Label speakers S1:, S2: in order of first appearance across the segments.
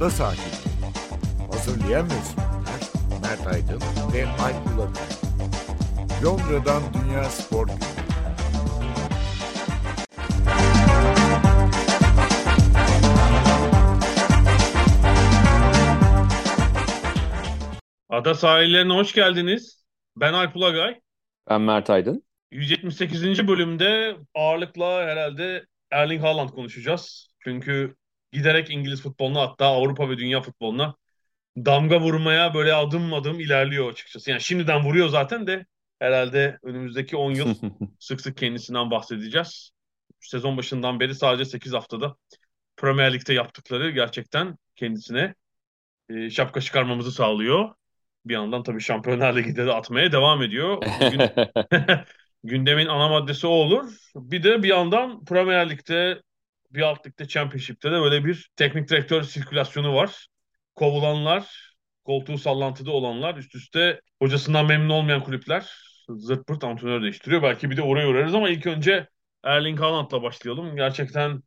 S1: Ada sahibi. Hazırlayan ve sunanlar Mert Aydın ve Alp Ulakay. Londra'dan Dünya Spor Günü.
S2: Ada sahillerine hoş geldiniz. Ben Alp Ulagay.
S3: Ben Mert Aydın.
S2: 178. bölümde ağırlıkla herhalde Erling Haaland konuşacağız. Çünkü giderek İngiliz futboluna hatta Avrupa ve dünya futboluna damga vurmaya böyle adım adım ilerliyor açıkçası. Yani şimdiden vuruyor zaten de herhalde önümüzdeki 10 yıl sık sık kendisinden bahsedeceğiz. Sezon başından beri sadece 8 haftada Premier Lig'de yaptıkları gerçekten kendisine e, şapka çıkarmamızı sağlıyor. Bir yandan tabii Şampiyonlar Ligi'de de atmaya devam ediyor. Bugün gündemin ana maddesi o olur. Bir de bir yandan Premier Lig'de, bir alt ligde, Championship'te de böyle bir teknik direktör sirkülasyonu var. Kovulanlar, koltuğu sallantıda olanlar, üst üste hocasından memnun olmayan kulüpler zırt pırt antrenör değiştiriyor. Belki bir de oraya uğrarız ama ilk önce Erling Haaland'la başlayalım. Gerçekten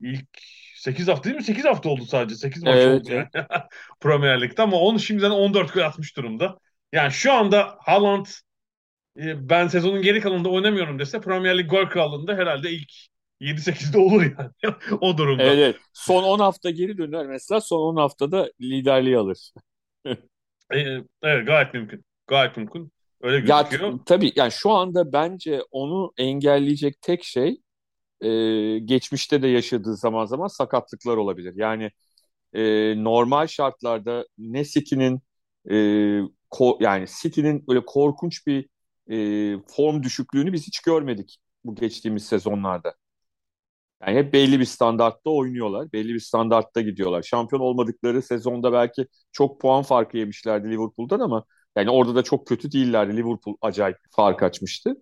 S2: ilk 8 hafta değil mi? 8 hafta oldu sadece. 8 maç
S3: Evet,
S2: oldu yani. Premier Lig'de ama onu şimdiden 14 gol atmış durumda. Yani şu anda Haaland e, ben sezonun geri kalanında oynamıyorum dese Premier Lig gol krallığında herhalde ilk 7-8'de olur yani o durumda.
S3: Evet. Son 10 hafta geri döner mesela. Son 10 haftada liderliği alır.
S2: E, evet gayet mümkün. Gayet mümkün. Öyle
S3: Ya
S2: gözüküyor.
S3: tabii yani şu anda bence onu engelleyecek tek şey e, geçmişte de yaşadığı zaman zaman sakatlıklar olabilir. Yani e, normal şartlarda ne City'nin e, ko- yani City'nin böyle korkunç bir e, form düşüklüğünü biz hiç görmedik bu geçtiğimiz sezonlarda. Yani hep belli bir standartta oynuyorlar. Belli bir standartta gidiyorlar. Şampiyon olmadıkları sezonda belki çok puan farkı yemişlerdi Liverpool'dan ama yani orada da çok kötü değillerdi. Liverpool acayip fark açmıştı.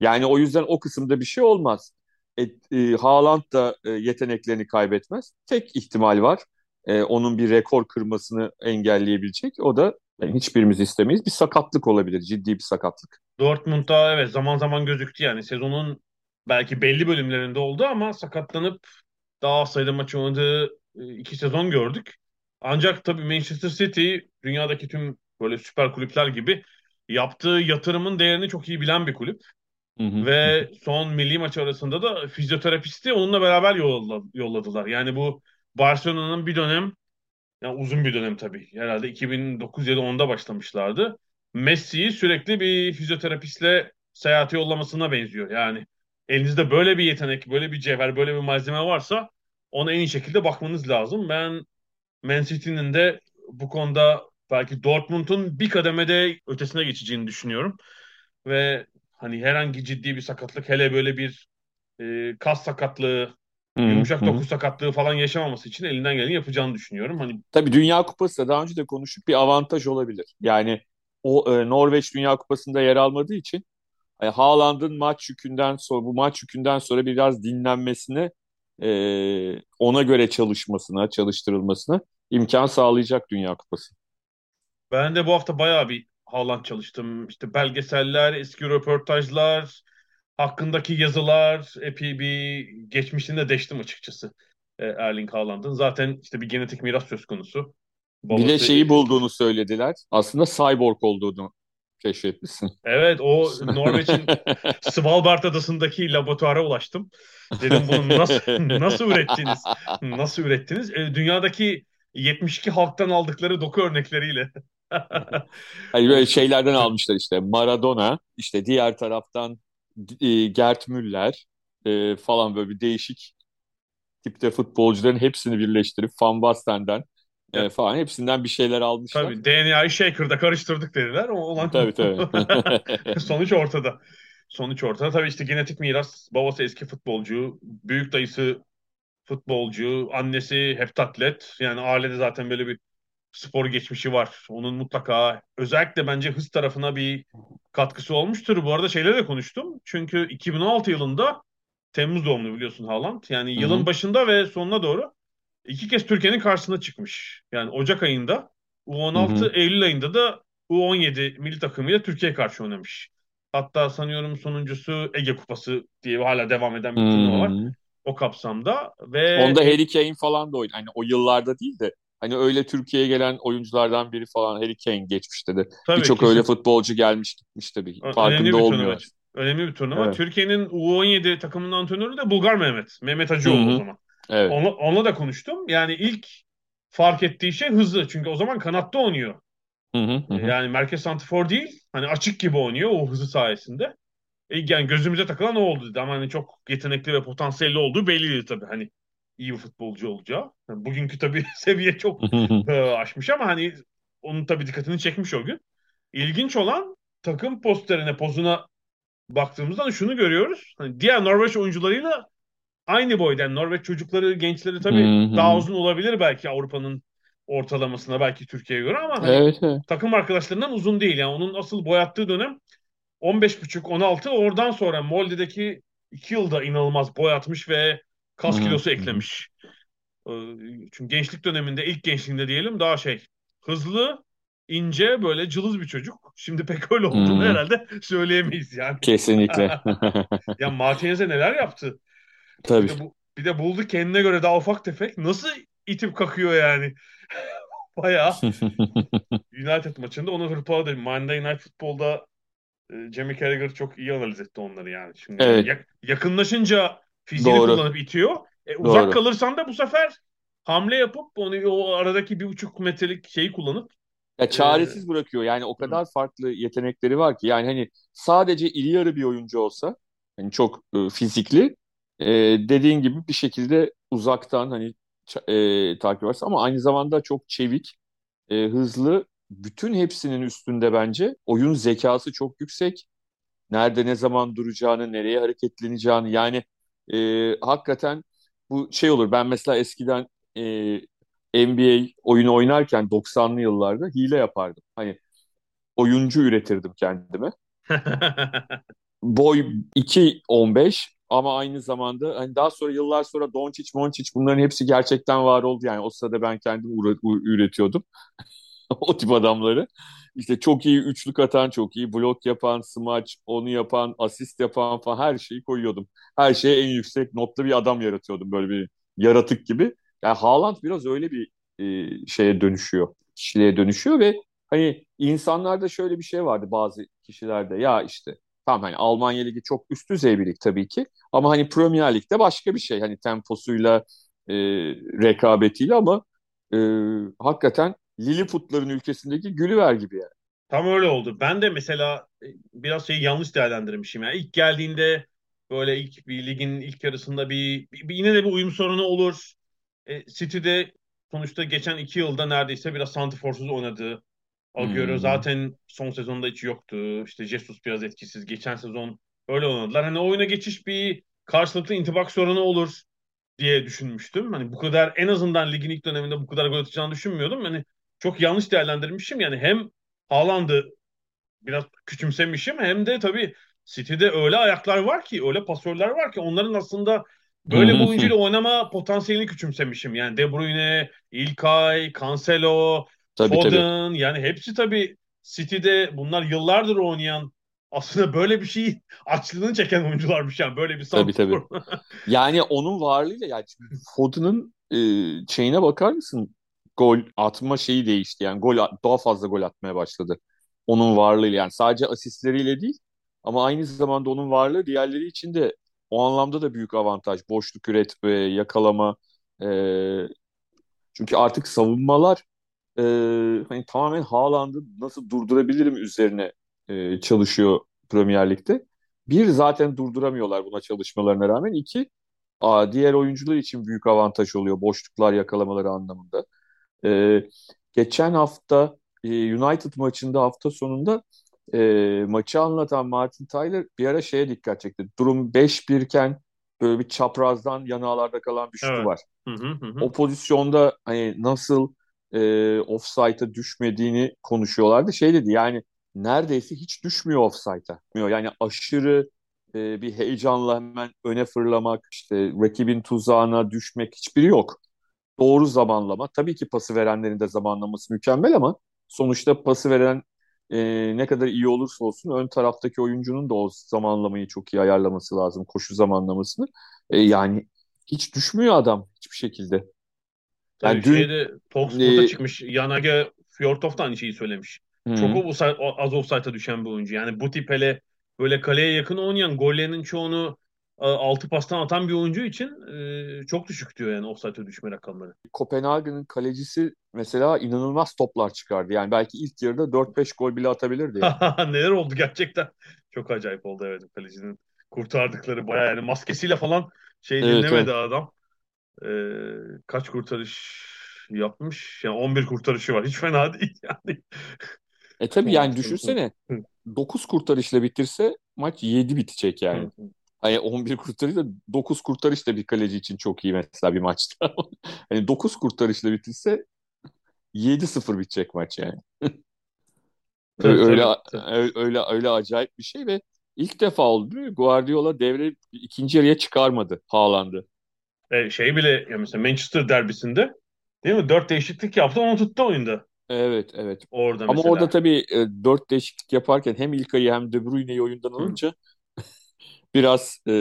S3: Yani o yüzden o kısımda bir şey olmaz. E, e, Haaland da e, yeteneklerini kaybetmez. Tek ihtimal var. E, onun bir rekor kırmasını engelleyebilecek. O da yani hiçbirimiz istemeyiz. Bir sakatlık olabilir. Ciddi bir sakatlık.
S2: Dortmund'da evet zaman zaman gözüktü yani sezonun belki belli bölümlerinde oldu ama sakatlanıp daha az sayıda maç oynadığı e, iki sezon gördük. Ancak tabii Manchester City dünyadaki tüm böyle süper kulüpler gibi yaptığı yatırımın değerini çok iyi bilen bir kulüp.
S3: Hı hı.
S2: Ve son milli maç arasında da fizyoterapisti onunla beraber yolla- yolladılar. Yani bu Barcelona'nın bir dönem, yani uzun bir dönem tabii. Herhalde 2009 ya da 10'da başlamışlardı. Messi'yi sürekli bir fizyoterapistle seyahate yollamasına benziyor. Yani elinizde böyle bir yetenek, böyle bir cevher, böyle bir malzeme varsa ona en iyi şekilde bakmanız lazım. Ben Man City'nin de bu konuda belki Dortmund'un bir kademede ötesine geçeceğini düşünüyorum. Ve hani herhangi ciddi bir sakatlık hele böyle bir e, kas sakatlığı,
S3: hı.
S2: yumuşak
S3: Hı hı.
S2: doku sakatlığı falan yaşamaması için elinden geleni yapacağını düşünüyorum. Hani
S3: Tabii Dünya Kupası da daha önce de konuştuk bir avantaj olabilir. Yani o e, Norveç Dünya Kupası'nda yer almadığı için e, Haaland'ın maç yükünden sonra bu maç yükünden sonra biraz dinlenmesine e, ona göre çalışmasına, çalıştırılmasına imkan sağlayacak Dünya Kupası.
S2: ben de bu hafta bayağı bir Haaland çalıştım. İşte belgeseller, eski röportajlar, hakkındaki yazılar, epey bir geçmişini de deştim açıkçası e, Erling Haaland'ın. Zaten işte bir genetik miras söz konusu.
S3: Bir de
S2: Babası
S3: şeyi bulduğunu söylediler. Aslında cyborg olduğunu keşfetmişsin.
S2: Evet o Norveç'in Svalbard adasındaki laboratuvara ulaştım. Dedim bunu nasıl nasıl ürettiniz? Nasıl ürettiniz? E, dünyadaki 72 halktan aldıkları doku örnekleriyle.
S3: Hani böyle şeylerden almışlar işte Maradona, işte diğer taraftan e, Gerd Müller e, falan böyle bir değişik tipte futbolcuların hepsini birleştirip Van Basten'den e, falan hepsinden bir şeyler almışlar.
S2: tabii DNA'yı shaker'da karıştırdık dediler. O olan
S3: Tabii tabii.
S2: sonuç ortada. Sonuç ortada. Tabii işte genetik miras. Babası eski futbolcu, büyük dayısı futbolcu, annesi heptatlet. Yani ailede zaten böyle bir spor geçmişi var. Onun mutlaka özellikle bence hız tarafına bir katkısı olmuştur. Bu arada şeyle de konuştum. Çünkü 2016 yılında Temmuz doğumlu biliyorsun Haaland. Yani
S3: Hı
S2: yılın başında ve sonuna doğru iki kez Türkiye'nin karşısına çıkmış. Yani Ocak ayında
S3: Hı
S2: U16,
S3: hı.
S2: Eylül ayında da U17 milli takımıyla Türkiye karşı oynamış. Hatta sanıyorum sonuncusu Ege Kupası diye hala devam eden bir turnuva var o kapsamda ve
S3: Onda Harry Kane falan da oynadı. Hani o yıllarda değil de Hani öyle Türkiye'ye gelen oyunculardan biri falan Harry Kane geçmişte de. Birçok öyle futbolcu gelmiş gitmiş tabii.
S2: Ö-
S3: Farkında
S2: bir
S3: olmuyor.
S2: turnuva. Önemli bir turnuva.
S3: Evet.
S2: Türkiye'nin U17 takımının antrenörü de Bulgar Mehmet. Mehmet Hacıoğlu
S3: Hı hı.
S2: o zaman.
S3: Evet.
S2: Onunla, onunla da konuştum. Yani ilk fark ettiği şey hızlı. Çünkü o zaman kanatta oynuyor.
S3: Hı hı, hı.
S2: Yani merkez santrfor değil. Hani açık gibi oynuyor o hızı sayesinde. E, yani gözümüze takılan o oldu dedi. Ama hani çok yetenekli ve potansiyelli olduğu belliydi tabii. Hani iyi bir futbolcu olacağı. Yani bugünkü tabii seviye çok e, aşmış ama hani onun tabii dikkatini çekmiş o gün. İlginç olan takım posterine, pozuna baktığımızda da şunu görüyoruz. Hani diğer Norveç oyuncularıyla aynı boyda. Yani Norveç çocukları, gençleri tabii
S3: Hı hı.
S2: daha uzun olabilir belki Avrupa'nın ortalamasına, belki Türkiye'ye göre ama hani
S3: Evet, evet.
S2: takım arkadaşlarından uzun değil. Yani onun asıl boyattığı dönem 15,5-16 oradan sonra Molde'deki 2 yılda inanılmaz boyatmış ve kas
S3: Hı hı,
S2: kilosu eklemiş. Ee, Çünkü gençlik döneminde, ilk gençliğinde diyelim daha şey hızlı, ince böyle cılız bir çocuk. Şimdi pek öyle olduğunu
S3: Hı.
S2: herhalde söyleyemeyiz yani.
S3: Kesinlikle.
S2: Ya Martinez'e neler yaptı? Bir
S3: Tabii.
S2: de, bu, bir de buldu kendine göre daha ufak tefek. Nasıl itip kakıyor yani? Bayağı United maçında onu hırpaladı. Monday Night Football'da e, Jamie Carragher çok iyi analiz etti onları yani. Şimdi
S3: Evet.
S2: yak- yakınlaşınca fiziğini
S3: Doğru.
S2: kullanıp itiyor. E, uzak
S3: Doğru.
S2: kalırsan da bu sefer hamle yapıp onu o aradaki bir buçuk metrelik şeyi kullanıp
S3: Ya çaresiz bırakıyor. Yani o kadar farklı yetenekleri var ki. Yani hani sadece iri yarı bir oyuncu olsa hani çok e, fizikli e, dediğin gibi bir şekilde uzaktan hani e, takip edersin ama aynı zamanda çok çevik, e, hızlı. Bütün hepsinin üstünde bence oyun zekası çok yüksek. Nerede ne zaman duracağını, nereye hareketleneceğini yani e, hakikaten bu şey olur. Ben mesela eskiden e, NBA oyunu oynarken 90'lı yıllarda hile yapardım. Hani oyuncu üretirdim kendime. Boy 2.15 ama aynı zamanda hani daha sonra yıllar sonra Doncic, Moncic bunların hepsi gerçekten var oldu. Yani o sırada ben kendim üretiyordum o tip adamları. İşte çok iyi üçlük atan, çok iyi blok yapan, smaç, onu yapan, asist yapan falan her şeyi koyuyordum. Her şeye en yüksek notlu bir adam yaratıyordum böyle bir yaratık gibi. Yani Haaland biraz öyle bir e, şeye dönüşüyor, kişiliğe dönüşüyor ve hani insanlarda şöyle bir şey vardı bazı kişilerde ya işte tamam hani Almanya Ligi çok üst düzey bir lig tabii ki ama hani Premier Lig'de başka bir şey hani temposuyla e, rekabetiyle ama e, hakikaten Lilliputların ülkesindeki Gülliver gibi yani.
S2: Tam öyle oldu. Ben de mesela e, biraz şeyi yanlış değerlendirmişim. Yani ilk geldiğinde böyle ilk bir ligin ilk yarısında bir, bir- yine de bir uyum sorunu olur. E, City'de sonuçta geçen iki yılda neredeyse biraz santrforsuz oynadı. Agüero
S3: Hmm.
S2: zaten son sezonda hiç yoktu. İşte Jesus biraz etkisiz. Geçen sezon öyle oynadılar. Hani oyuna geçiş bir karşılıklı intibak sorunu olur diye düşünmüştüm. Hani bu kadar en azından ligin ilk döneminde bu kadar gol atacağını düşünmüyordum. Hani çok yanlış değerlendirmişim. Yani hem Haaland'ı biraz küçümsemişim hem de tabii City'de öyle ayaklar var ki, öyle pasörler var ki onların aslında böyle bir oyuncuyla oynama potansiyelini küçümsemişim. Yani De Bruyne, İlkay, Cancelo,
S3: Tabii tabii.
S2: Foden yani hepsi tabii City'de bunlar yıllardır oynayan aslında böyle bir şey açlığını çeken oyuncularmış yani böyle bir
S3: Tabii,
S2: santrfor.
S3: Yani onun varlığıyla yani Foden'ın e, şeyine bakar mısın? Gol atma şeyi değişti. Yani gol daha fazla gol atmaya başladı. Onun varlığıyla yani sadece asistleriyle değil ama aynı zamanda onun varlığı diğerleri için de o anlamda da büyük avantaj. Boşluk üretme, yakalama. e, çünkü artık savunmalar e, hani tamamen Haaland'ı nasıl durdurabilirim üzerine e, çalışıyor Premier Lig'de. Bir zaten durduramıyorlar buna çalışmalarına rağmen. İki Aa, diğer oyuncular için büyük avantaj oluyor boşluklar yakalamaları anlamında. Ee, geçen hafta e, United maçında hafta sonunda e, maçı anlatan Martin Tyler bir ara şeye dikkat çekti. Durum 5-1 iken böyle bir çaprazdan yanağlarda kalan bir şutu
S2: Evet.
S3: var.
S2: Hı hı hı.
S3: O pozisyonda hani nasıl e, offside'a düşmediğini konuşuyorlardı. Şey dedi yani neredeyse hiç düşmüyor offside'a. Yani aşırı e, bir heyecanla hemen öne fırlamak, işte rakibin tuzağına düşmek hiçbiri yok. Doğru zamanlama. Tabii ki pası verenlerin de zamanlaması mükemmel ama sonuçta pası veren e, ne kadar iyi olursa olsun ön taraftaki oyuncunun da o zamanlamayı çok iyi ayarlaması lazım. Koşu zamanlamasını. E, yani hiç düşmüyor adam hiçbir şekilde.
S2: Tabii
S3: Yani dün
S2: şeyde Talksport'a
S3: e,
S2: çıkmış. Yanage Fjordhoff da aynı şeyi söylemiş.
S3: Hı,
S2: Çok offside- az offside'a düşen bir oyuncu. Yani bu tip hele böyle kaleye yakın oynayan gollerinin çoğunu e, altı pastan atan bir oyuncu için e, çok düşük diyor yani offside'a düşme rakamları.
S3: Kopenhagen'ın kalecisi mesela inanılmaz toplar çıkardı. Yani belki ilk yarıda 4-5 gol bile atabilirdi yani.
S2: Neler oldu gerçekten. Çok acayip oldu evet kalecinin kurtardıkları bayağı yani maskesiyle falan şey
S3: Evet,
S2: dinlemedi
S3: evet.
S2: adam. Ee, kaç kurtarış yapmış? Yani 11 kurtarışı var. Hiç fena değil yani.
S3: E tabii yani düşünsene
S2: hı,
S3: 9 kurtarışla bitirse maç 7 bitecek yani. Hani 11 kurtarış da 9 kurtarış da bir kaleci için çok iyi mesela bir maçta. Hani 9 kurtarışla bitirse 7-0 bitecek maç yani. Öyle öyle öyle, öyle acayip bir şey ve ilk defa oldu? Guardiola devre ikinci yarıya çıkarmadı Haaland'ı.
S2: E, şey bile ya mesela Manchester derbisinde değil mi? Dört değişiklik yaptı onu tuttu oyunda.
S3: Evet, evet.
S2: Orada
S3: Ama orada
S2: mesela.
S3: tabii e, dört değişiklik yaparken hem İlkay'ı hem De Bruyne'yi oyundan
S2: Hı.
S3: alınca biraz e,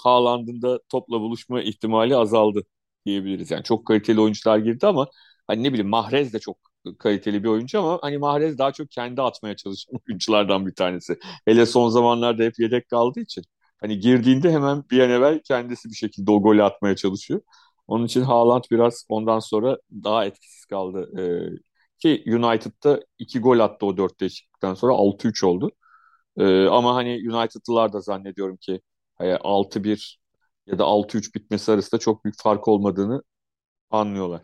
S3: Haaland'ın da topla buluşma ihtimali azaldı diyebiliriz. Yani çok kaliteli oyuncular girdi ama hani ne bileyim Mahrez de çok kaliteli bir oyuncu ama hani Mahrez daha çok kendi atmaya çalışan oyunculardan bir tanesi. Hele son zamanlarda hep yedek kaldığı için. Hani girdiğinde hemen bir an evvel kendisi bir şekilde o golü atmaya çalışıyor. Onun için Haaland biraz ondan sonra daha etkisiz kaldı. E, ki United'da iki gol attı o dört değişiklikten sonra 6-3 oldu. Ee, ama hani United'lılar da zannediyorum ki hani 6-1 ya da 6-3 bitmesi arasında çok büyük fark olmadığını anlıyorlar.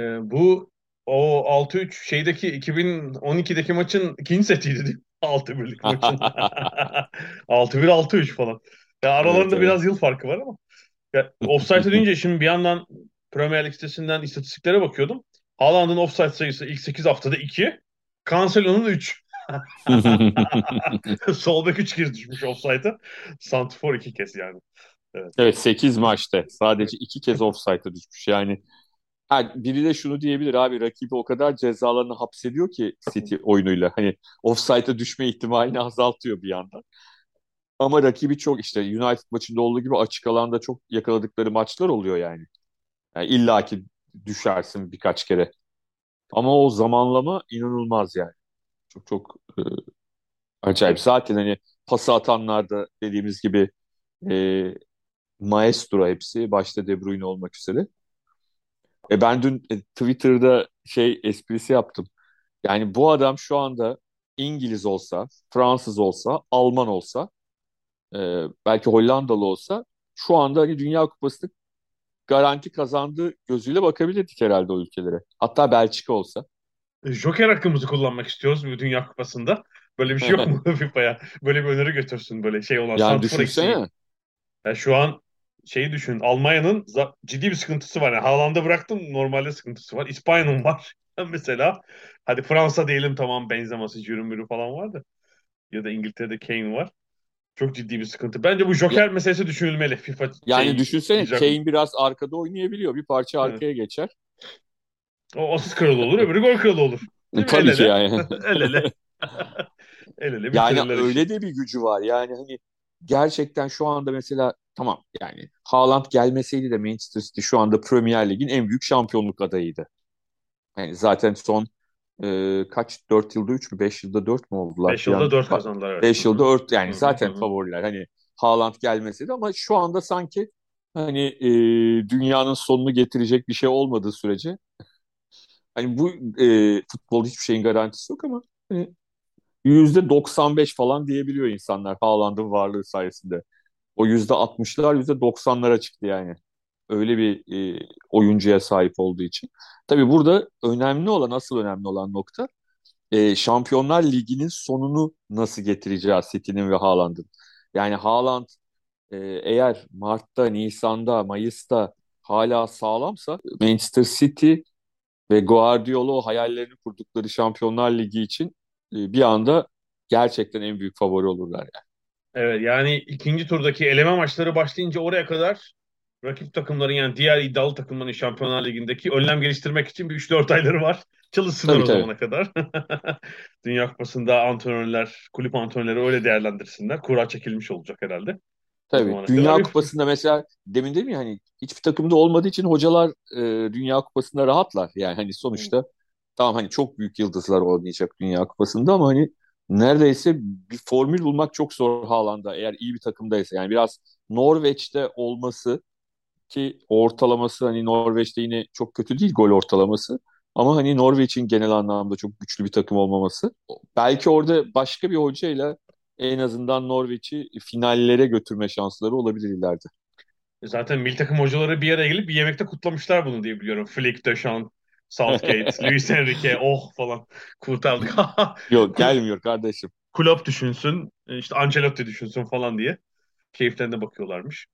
S2: E, bu o 6-3 şeydeki 2012'deki maçın ikinci setiydi değil mi? 6-1'lik maçın. 6-1 6-3 falan. Ya
S3: Evet
S2: aralarında
S3: evet.
S2: biraz yıl farkı var ama. Ya, offside deyince şimdi bir yandan Premier Lig sitesinden istatistiklere bakıyordum. Haaland'ın offside sayısı ilk 8 haftada 2. Cancelo'nun 3. Sol bek 3 kez düşmüş offside'a. Santrfor 2 kez yani. Evet.
S3: Evet 8 maçta sadece iki kez offside'a düşmüş. Yani ha, biri de şunu diyebilir abi rakibi o kadar cezalarını hapsediyor ki City oyunuyla. Hani offside'a düşme ihtimalini azaltıyor bir yandan. Ama rakibi çok işte United maçında olduğu gibi açık alanda çok yakaladıkları maçlar oluyor yani. Yani illa ki düşersin birkaç kere. Ama o zamanlama inanılmaz yani. Çok çok e, acayip. Zaten hani pası atanlar da dediğimiz gibi e, maestro hepsi. Başta De Bruyne olmak üzere. E ben dün e, Twitter'da şey esprisi yaptım. Yani bu adam şu anda İngiliz olsa, Fransız olsa, Alman olsa, e, belki Hollandalı olsa şu anda hani Dünya Kupası'nı garanti kazandığı gözüyle bakabilirdik herhalde o ülkelere. Hatta Belçika olsa.
S2: Joker hakkımızı kullanmak istiyoruz bu Dünya Kupası'nda. Böyle bir şey yok mu FIFA'ya? Böyle bir öneri götürsün böyle şey olan.
S3: Yani düşünsene.
S2: Yani şu an şeyi düşün. Almanya'nın ciddi bir sıkıntısı var. Yani Haaland'ı bıraktım normalde sıkıntısı var. İspanya'nın var. Mesela hadi Fransa diyelim tamam benzeması cürümürü falan vardı. Ya da İngiltere'de Kane var. Çok ciddi bir sıkıntı. Bence bu
S3: Ya,
S2: Joker meselesi düşünülmeli. FIFA
S3: yani
S2: şey
S3: düşünsene. Kane biraz arkada oynayabiliyor. Bir parça
S2: Evet.
S3: arkaya geçer.
S2: O asist kralı olur, öbürü gol kralı olur. Değil mi? El
S3: Tabii ki
S2: ele.
S3: yani.
S2: El ele. El ele
S3: Yani öyle de bir gücü var. Yani hani gerçekten şu anda mesela tamam yani Haaland gelmeseydi de Manchester City şu anda Premier Lig'in en büyük şampiyonluk adayıydı. Yani zaten son e, kaç 4 yılda 3 mü 5 yılda 4 mü oldular?
S2: 5 yılda
S3: Yani
S2: 4 kazandılar evet.
S3: 5
S2: Hı
S3: yılda
S2: hı.
S3: 4
S2: Hı
S3: yani
S2: hı hı
S3: zaten favoriler. Hani Haaland gelmeseydi ama şu anda sanki hani e, dünyanın sonunu getirecek bir şey olmadığı sürece hani bu e, futbol hiçbir şeyin garantisi yok ama hani %95 falan diyebiliyor insanlar Haaland'ın varlığı sayesinde. O %60'lar %90'lara çıktı yani. Öyle bir e, oyuncuya sahip olduğu için. Tabii burada önemli olan, asıl önemli olan nokta e, Şampiyonlar Ligi'nin sonunu nasıl getireceği City'nin ve Haaland'ın. Yani Haaland e, eğer Mart'ta, Nisan'da, Mayıs'ta hala sağlamsa Manchester City ve Guardiola o hayallerini kurdukları Şampiyonlar Ligi için e, bir anda gerçekten en büyük favori olurlar yani.
S2: Evet yani ikinci turdaki eleme maçları başlayınca oraya kadar rakip takımların yani diğer iddialı takımların Şampiyonlar Ligi'ndeki önlem geliştirmek için bir 3-4 ayları var. Çalışsınlar
S3: Tabii
S2: o
S3: tabii.
S2: zamana kadar. Dünya Kupası'nda antrenörler, kulüp antrenörleri öyle değerlendirsinler. Kura çekilmiş olacak herhalde.
S3: Tabii. Dünya kadar. Kupası'nda mesela demin dedim ya hani hiçbir takımda olmadığı için hocalar e, Dünya Kupası'nda rahatlar. Yani hani sonuçta Hı. tamam hani çok büyük yıldızlar oynayacak Dünya Kupası'nda ama hani neredeyse bir formül bulmak çok zor Haaland'a eğer iyi bir takımdaysa. Yani biraz Norveç'te olması ki ortalaması hani Norveç'te yine çok kötü değil gol ortalaması. Ama hani Norveç'in genel anlamda çok güçlü bir takım olmaması. Belki orada başka bir hocayla en azından Norveç'i finallere götürme şansları olabilir ileride.
S2: E zaten milli takım hocaları bir araya gelip bir yemekte kutlamışlar bunu diye biliyorum. Flick, Deschamps, Southgate, Luis Enrique, oh falan kurtardık.
S3: Yok gelmiyor kardeşim.
S2: Klopp düşünsün, işte Ancelotti düşünsün falan diye keyiflerine bakıyorlarmış.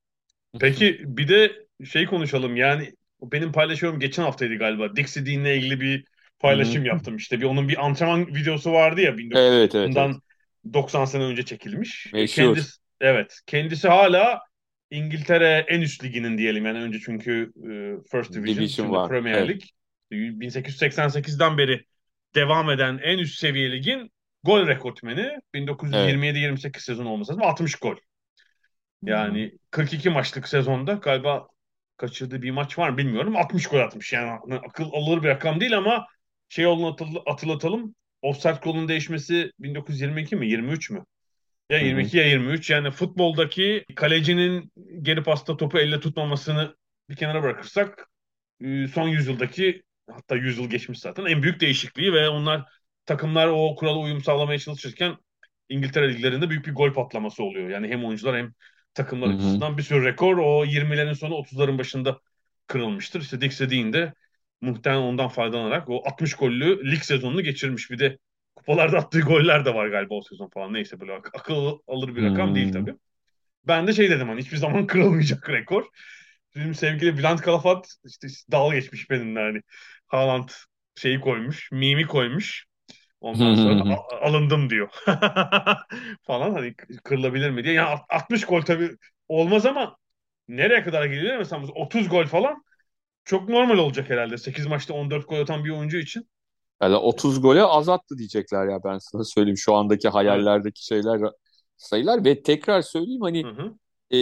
S2: Peki bir de şey konuşalım yani benim paylaşıyorum geçen haftaydı galiba. Dixie Dean'le ilgili bir paylaşım yaptım işte. Bir onun bir antrenman videosu vardı ya 1900
S3: evet, evet, bundan
S2: evet. 90 sene önce çekilmiş.
S3: Meşhur.
S2: Kendisi, evet. Kendisi hala İngiltere en üst liginin diyelim yani önce çünkü e, First Division, Division var. Premier evet. Lig 1888'den beri devam eden en üst seviye ligin gol rekortmeni 1927-28 evet. sezon olması lazım 60 gol. Yani 42 maçlık sezonda galiba kaçırdığı bir maç var mı bilmiyorum. 60 gol atmış. Yani akıl alır bir rakam değil ama şey olduğunu hatırlatalım. Offside golünün değişmesi 1922 mi 23 mü? Ya 22 ya 23. Yani futboldaki kalecinin geri pasta topu elle tutmamasını bir kenara bırakırsak e, son yüzyıldaki hatta yüzyıl geçmiş zaten en büyük değişikliği ve onlar takımlar o kurala uyum sağlamaya çalışırken İngiltere liglerinde büyük bir gol patlaması oluyor. Yani hem oyuncular hem takımlar Hı-hı. açısından bir sürü rekor o 20'lerin sonu 30'ların başında kırılmıştır. İşte Dixie Dean de muhtemelen ondan faydalanarak o 60 gollü lig sezonunu geçirmiş. Bir de kupalarda attığı goller de var galiba o sezon falan. Neyse böyle ak- akıl alır bir rakam hmm. değil tabii. Ben de şey dedim hani hiçbir zaman kırılmayacak rekor. Bizim sevgili Bülent Kalafat işte dalga geçmiş benimle hani. Haaland şeyi koymuş, mimi koymuş. Ondan sonra alındım diyor. falan hani kırılabilir mi diye. Yani 60 gol tabii olmaz ama nereye kadar geliyor mesela 30 gol falan çok normal olacak herhalde. 8 maçta 14 gol atan bir oyuncu için.
S3: Yani 30 gole azattı diyecekler ya ben sana söyleyeyim şu andaki hayallerdeki şeyler sayılar ve tekrar söyleyeyim hani hı hı e,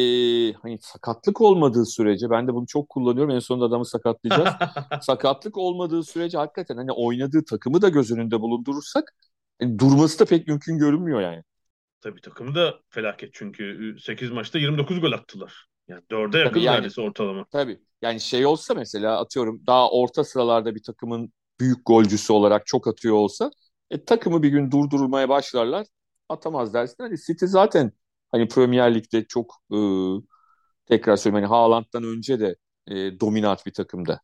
S3: hani sakatlık olmadığı sürece ben de bunu çok kullanıyorum en sonunda adamı sakatlayacağız. sakatlık olmadığı sürece hakikaten hani oynadığı takımı da göz önünde bulundurursak yani durması da pek mümkün görünmüyor yani.
S2: Tabii takımı da felaket çünkü 8 maçta 29 gol attılar. Yani 4'e yakın yani, neredeyse ortalama.
S3: Tabii. Yani şey olsa mesela atıyorum daha orta sıralarda bir takımın büyük golcüsü olarak çok atıyor olsa e, takımı bir gün durdurmaya başlarlar atamaz dersin. Hani City zaten Hani Premier Lig'de çok e, tekrar söyleyeyim hani Haaland'dan önce de e, dominant bir takımda.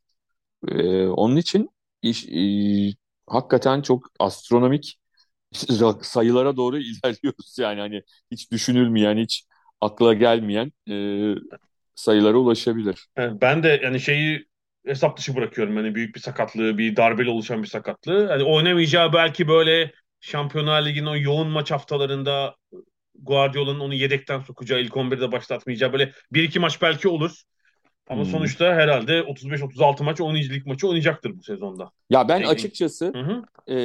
S3: E, onun için iş, e, hakikaten çok astronomik sayılara doğru ilerliyoruz yani hani hiç düşünülmeyen hiç akla gelmeyen e, sayılara ulaşabilir.
S2: Ben de yani şeyi hesap dışı bırakıyorum. Hani büyük bir sakatlığı, bir darbeyle oluşan bir sakatlığı. Hani oynamayacağı belki böyle Şampiyonlar Ligi'nin o yoğun maç haftalarında Guardiola'nın onu yedekten sokacağı, ilk 11'de başlatmayacağı böyle bir iki maç belki olur. Ama hmm. sonuçta herhalde 35-36 maç 10. lig maçı oynayacaktır bu sezonda.
S3: Ya ben Teknik. açıkçası e,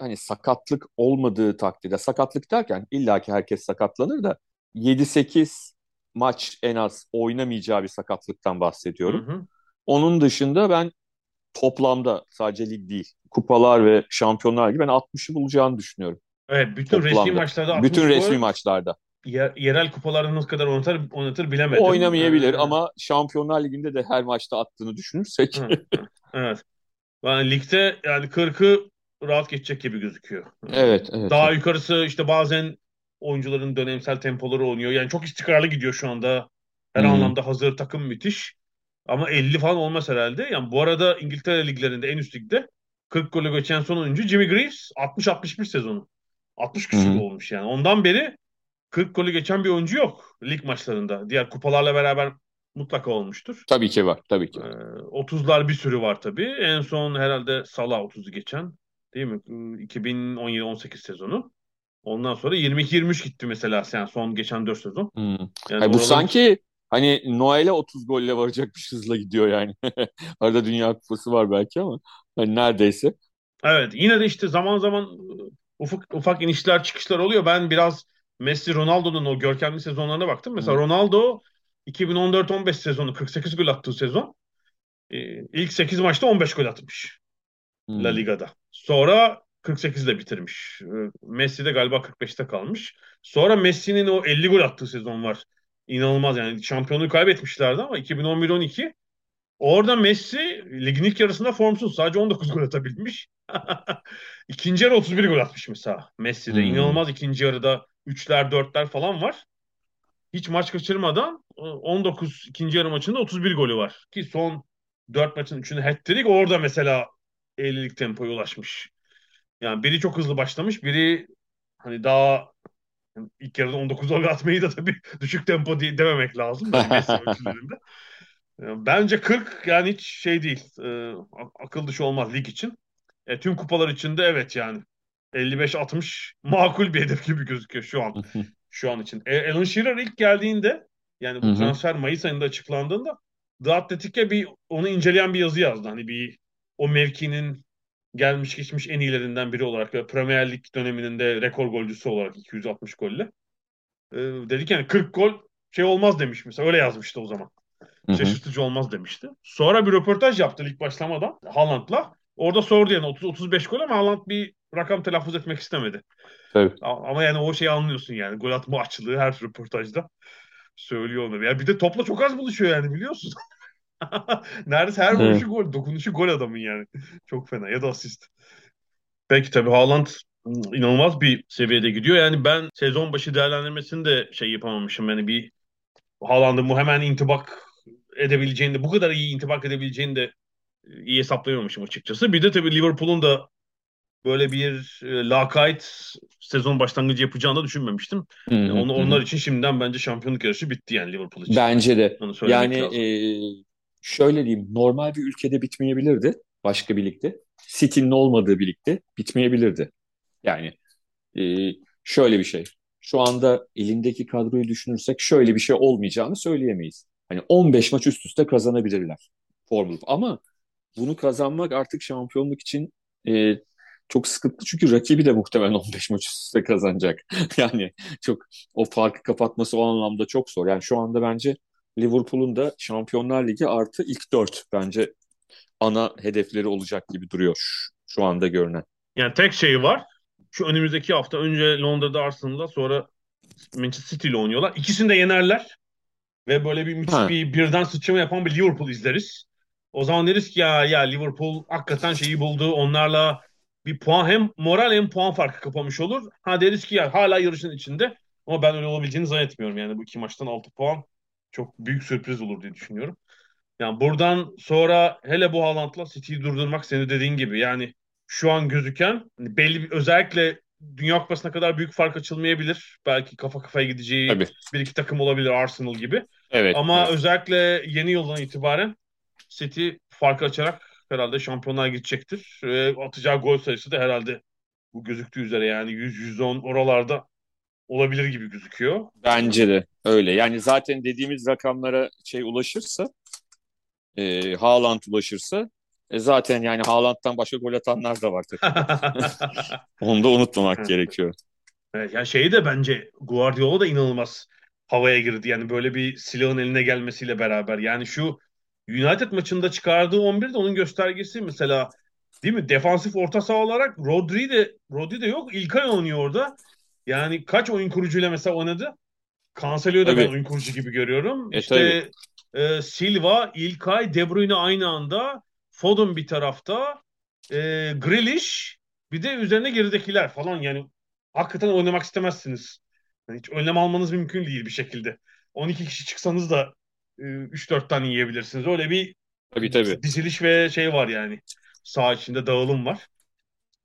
S3: hani sakatlık olmadığı takdirde sakatlık derken illaki herkes sakatlanır da 7-8 maç en az oynamayacağı bir sakatlıktan bahsediyorum. Hı hı. Onun dışında ben toplamda sadece lig değil kupalar ve şampiyonlar gibi ben 60'ı bulacağını düşünüyorum.
S2: Evet bütün toplamda. resmi maçlarda
S3: bütün resmi gol, maçlarda.
S2: Yer, yerel kupalarda nasıl kadar oynatır, oynatır bilemedim.
S3: Oynamayabilir ama Şampiyonlar Ligi'nde de her maçta attığını düşünürsek.
S2: evet. Yani ligde yani 40'ı rahat geçecek gibi gözüküyor.
S3: Evet, evet.
S2: Daha
S3: evet.
S2: yukarısı işte bazen oyuncuların dönemsel tempoları oynuyor. Yani çok istikrarlı gidiyor şu anda. Her hmm. anlamda hazır takım müthiş. Ama 50 falan olmaz herhalde. Yani bu arada İngiltere liglerinde en üst ligde 40 golü geçen son oyuncu Jimmy Greaves 60-61 sezonu. 60 küsur olmuş yani. Ondan beri 40 golü geçen bir oyuncu yok lig maçlarında. Diğer kupalarla beraber mutlaka olmuştur.
S3: Tabii ki var. Tabii ki.
S2: Ee, 30'lar bir sürü var tabii. En son herhalde Salah 30'u geçen. Değil mi? 2017-18 sezonu. Ondan sonra 22-23 gitti mesela yani son geçen 4 sezon.
S3: Hmm. Yani Hayır, bu oradan... sanki hani Noel'e 30 golle varacakmış hızla gidiyor yani. Arada Dünya Kupası var belki ama hani neredeyse.
S2: Evet yine de işte zaman zaman ufak ufak inişler çıkışlar oluyor. Ben biraz Messi Ronaldo'nun o görkemli sezonlarına baktım. Mesela hmm. Ronaldo 2014-15 sezonu 48 gol attığı sezon. Ee, ilk 8 maçta 15 gol atmış. Hmm. La Liga'da. Sonra 48 ile bitirmiş. Ee, Messi de galiba 45'te kalmış. Sonra Messi'nin o 50 gol attığı sezon var. İnanılmaz yani şampiyonluğu kaybetmişlerdi ama 2011-12 orada Messi ligin ilk yarısında formsuz. Sadece 19 gol atabilmiş. İkinci yarı 31 gol atmış mesela Messi'de. Hmm. İnanılmaz ikinci yarıda 3'ler 4'ler falan var. Hiç maç kaçırmadan 19 ikinci yarı maçında 31 golü var. Ki son 4 maçın 3'ünü hat-trick orada mesela 50'lik tempoya ulaşmış. Yani biri çok hızlı başlamış, biri hani daha yani ilk yarıda 19 gol atmayı da tabii düşük tempo diye dememek lazım. Bence 40 yani hiç şey değil. E, akıl dışı olmaz lig için. E, tüm kupalar içinde evet yani 55-60 makul bir hedef gibi gözüküyor şu an. şu an için. E, Alan Shearer ilk geldiğinde yani bu transfer Mayıs ayında açıklandığında The Athletic'e bir onu inceleyen bir yazı yazdı. Hani bir o mevkinin gelmiş geçmiş en iyilerinden biri olarak ve Premier Lig döneminin de rekor golcüsü olarak 260 golle. Ee, dedik yani 40 gol şey olmaz demiş mesela öyle yazmıştı o zaman. Şaşırtıcı olmaz demişti. Sonra bir röportaj yaptı lig başlamadan Haaland'la. Orada sordu yani 30-35 gol ama Haaland bir rakam telaffuz etmek istemedi.
S3: Tabii.
S2: Ama yani o şeyi anlıyorsun yani. Gol atma açlığı her röportajda söylüyor onu. Yani bir de topla çok az buluşuyor yani biliyorsun. Neredeyse her vuruşu gol. Dokunuşu gol adamın yani. Çok fena. Ya da asist. Peki tabii Haaland inanılmaz bir seviyede gidiyor. Yani ben sezon başı değerlendirmesini de şey yapamamışım. Yani bir Haaland'ın bu hemen intibak edebileceğini de bu kadar iyi intibak edebileceğini de iyi hesaplayamamışım açıkçası. Bir de tabii Liverpool'un da böyle bir e, lakayt sezon başlangıcı yapacağını da düşünmemiştim. Hı hı, Onu, onlar için şimdiden bence şampiyonluk yarışı bitti yani Liverpool için.
S3: Bence de. Yani e, şöyle diyeyim normal bir ülkede bitmeyebilirdi başka bir ligde. City'nin olmadığı bir ligde bitmeyebilirdi. Yani e, şöyle bir şey. Şu anda elindeki kadroyu düşünürsek şöyle bir şey olmayacağını söyleyemeyiz. Hani 15 maç üst üste kazanabilirler. Formül. Ama bunu kazanmak artık şampiyonluk için e, çok sıkıntı çünkü rakibi de muhtemelen 15 maç üst üste kazanacak. yani çok o farkı kapatması o anlamda çok zor. Yani şu anda bence Liverpool'un da Şampiyonlar Ligi artı ilk dört bence ana hedefleri olacak gibi duruyor şu, anda görünen.
S2: Yani tek şey var. Şu önümüzdeki hafta önce Londra'da Arsenal'da sonra Manchester City ile oynuyorlar. İkisini de yenerler. Ve böyle bir müthiş bir birden sıçrama yapan bir Liverpool izleriz. O zaman deriz ki ya ya Liverpool hakikaten şeyi buldu. Onlarla bir puan hem moral hem puan farkı kapamış olur. Ha deriz ki ya hala yarışın içinde. Ama ben öyle olabileceğini zannetmiyorum. Yani bu iki maçtan 6 puan çok büyük sürpriz olur diye düşünüyorum. Yani buradan sonra hele bu Haaland'la City'yi durdurmak senin dediğin gibi yani şu an gözüken hani belli bir özellikle Dünya Kupası'na kadar büyük fark açılmayabilir. Belki kafa kafaya gideceği Tabii. bir iki takım olabilir Arsenal gibi. Evet. Ama evet. özellikle yeni yıldan itibaren City farkı açarak herhalde şampiyonlar gidecektir. E, atacağı gol sayısı da herhalde bu gözüktüğü üzere yani 100-110 oralarda olabilir gibi gözüküyor.
S3: Bence de öyle. Yani zaten dediğimiz rakamlara şey ulaşırsa e, Haaland ulaşırsa e, zaten yani Haaland'dan başka gol atanlar da var tabii. Onu da unutmamak gerekiyor.
S2: Evet, yani şeyi de bence Guardiola da inanılmaz havaya girdi. Yani böyle bir silahın eline gelmesiyle beraber. Yani şu United maçında çıkardığı 11 de onun göstergesi mesela değil mi? Defansif orta saha olarak Rodri de Rodri de yok. İlkay oynuyor orada. Yani kaç oyun kurucuyla mesela oynadı? Cancelo'yu da ben oyun kurucu gibi görüyorum. E, işte e, Silva, İlkay, De Bruyne aynı anda. Foden bir tarafta. E, Grealish bir de üzerine geridekiler falan yani hakikaten oynamak istemezsiniz. Yani hiç önlem almanız mümkün değil bir şekilde. 12 kişi çıksanız da e, 3-4 tane yiyebilirsiniz. Öyle bir tabii, tabii. diziliş ve şey var yani. Sağ içinde dağılım var.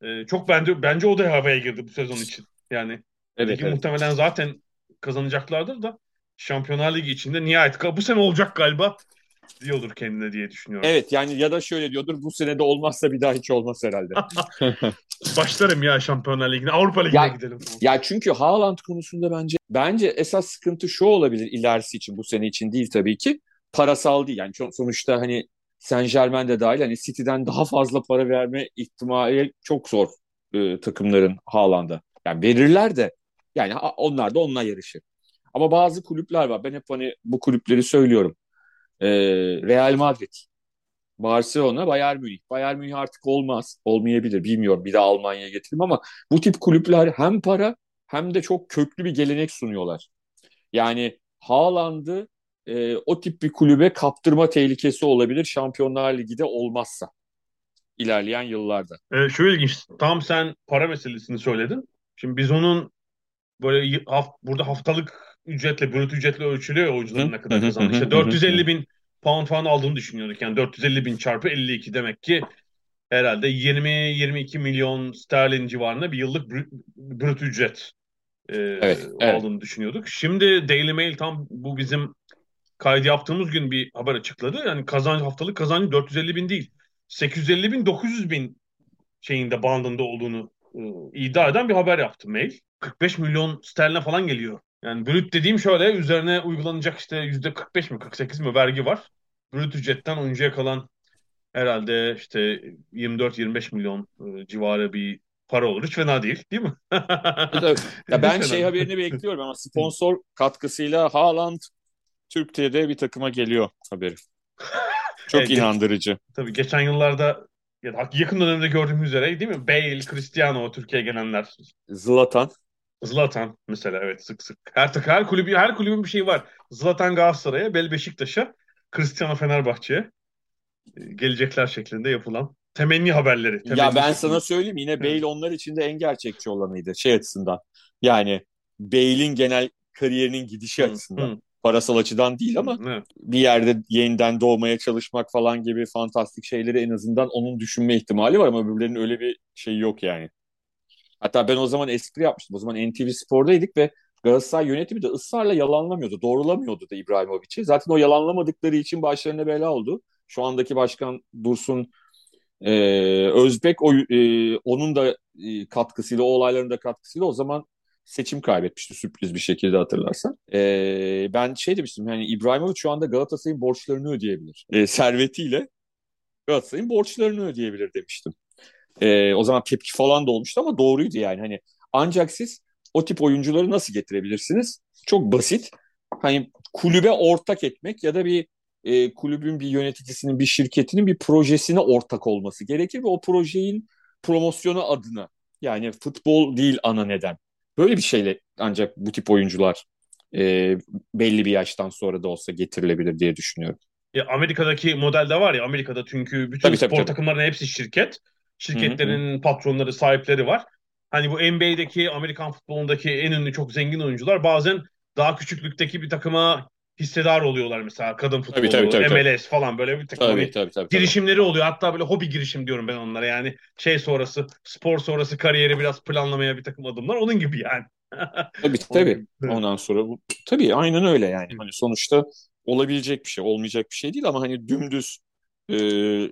S2: E, çok bence bence o da havaya girdi bu sezon için. Yani evet, evet. muhtemelen zaten kazanacaklardır da Şampiyonlar Ligi içinde nihayet bu sene olacak galiba diyordur kendine diye düşünüyorum.
S3: Evet yani ya da şöyle diyordur bu sene de olmazsa bir daha hiç olmaz herhalde.
S2: Başlarım ya Şampiyonlar Ligi'ne Avrupa Ligi'ne ya, gidelim.
S3: Ya çünkü Haaland konusunda bence bence esas sıkıntı şu olabilir ilerisi için bu sene için değil tabii ki parasal değil yani sonuçta hani Saint Germain de dahil hani City'den daha fazla para verme ihtimali çok zor e, takımların Haaland'a. Yani verirler de Yani onlar da onunla yarışır. Ama bazı kulüpler var. Ben hep hani bu kulüpleri söylüyorum. Ee, Real Madrid, Barcelona, Bayern Münih. Bayern Münih artık olmaz. Olmayabilir. Bilmiyorum. Bir de Almanya'ya getirim ama bu tip kulüpler hem para hem de çok köklü bir gelenek sunuyorlar. Yani Haaland'ı e, o tip bir kulübe kaptırma tehlikesi olabilir Şampiyonlar Ligi'de olmazsa ilerleyen yıllarda.
S2: Ee, şu ilginç. Tam sen para meselesini söyledin. Şimdi biz onun böyle haft, burada haftalık ücretle, brüt ücretle ölçülüyor oyuncuların ne kadar kazandı. İşte 450 bin pound falan aldığını düşünüyorduk. Yani 450 bin çarpı 52 demek ki herhalde 20-22 milyon sterlin civarında bir yıllık brüt, brüt ücret e, evet, evet. aldığını düşünüyorduk. Şimdi Daily Mail tam bu bizim kaydı yaptığımız gün bir haber açıkladı. Yani kazanç haftalık kazancı 450 bin değil. 850 bin 900 bin şeyinde bandında olduğunu e, iddia eden bir haber yaptı mail. 45 milyon sterline falan geliyor. Yani brüt dediğim şöyle üzerine uygulanacak işte %45 mi 48 mi vergi var. Brüt ücretten oyuncuya kalan herhalde işte 24-25 milyon e, civarı bir para olur. Hiç fena değil değil mi?
S3: ya ben şey haberini bekliyorum ama sponsor katkısıyla Haaland Türk TR bir takıma geliyor haberi. Çok evet, inandırıcı.
S2: Tabii geçen yıllarda ya yakın dönemde gördüğümüz üzere değil mi? Bale, Cristiano Türkiye'ye gelenler.
S3: Zlatan.
S2: Zlatan mesela evet sık sık. Her takı her kulübü her kulübün bir şeyi var. Zlatan Galatasaray'a, Bel Beşiktaş'a, Cristiano Fenerbahçe'ye e, gelecekler şeklinde yapılan temenni haberleri. Temenni
S3: ya ben sana söyleyeyim yine Bale onlar için de en gerçekçi olanıydı şey açısından. Yani Bale'in genel kariyerinin gidişi hı, açısından. Hı parasal açıdan değil ama evet. bir yerde yeniden doğmaya çalışmak falan gibi fantastik şeyleri en azından onun düşünme ihtimali var ama öbürlerinin öyle bir şey yok yani. Hatta ben o zaman espri yapmıştım. O zaman NTV Spor'daydık ve Galatasaray yönetimi de ısrarla yalanlamıyordu. Doğrulamıyordu da İbrahimovic'i. Zaten o yalanlamadıkları için başlarına bela oldu. Şu andaki başkan Dursun e, Özbek o, e, onun da e, katkısıyla, o olayların da katkısıyla o zaman seçim kaybetmişti sürpriz bir şekilde hatırlarsan. E, ben şey demiştim yani İbrahimovic şu anda Galatasaray'ın borçlarını ödeyebilir. E, servetiyle Galatasaray'ın borçlarını ödeyebilir demiştim. E, o zaman tepki falan da olmuştu ama doğruydu yani. Hani ancak siz o tip oyuncuları nasıl getirebilirsiniz? Çok basit. Hani kulübe ortak etmek ya da bir e, kulübün bir yöneticisinin, bir şirketinin bir projesine ortak olması gerekir ve o projenin promosyonu adına yani futbol değil ana neden. Böyle bir şeyle ancak bu tip oyuncular e, belli bir yaştan sonra da olsa getirilebilir diye düşünüyorum.
S2: Ya Amerika'daki modelde var ya Amerika'da çünkü bütün tabii, spor tabii, takımlarının hepsi şirket. Şirketlerin Hı-hı. patronları, sahipleri var. Hani bu NBA'deki, Amerikan futbolundaki en ünlü çok zengin oyuncular bazen daha küçüklükteki bir takıma hissedar oluyorlar mesela kadın futbolu, tabii, tabii, tabii, MLS falan böyle bir takım tabii, tabii, tabii, girişimleri tabii. oluyor. Hatta böyle hobi girişim diyorum ben onlara yani şey sonrası spor sonrası kariyeri biraz planlamaya bir takım adımlar onun gibi yani.
S3: tabii tabii. Ondan sonra bu tabii aynen öyle yani. Hani sonuçta olabilecek bir şey, olmayacak bir şey değil ama hani dümdüz e,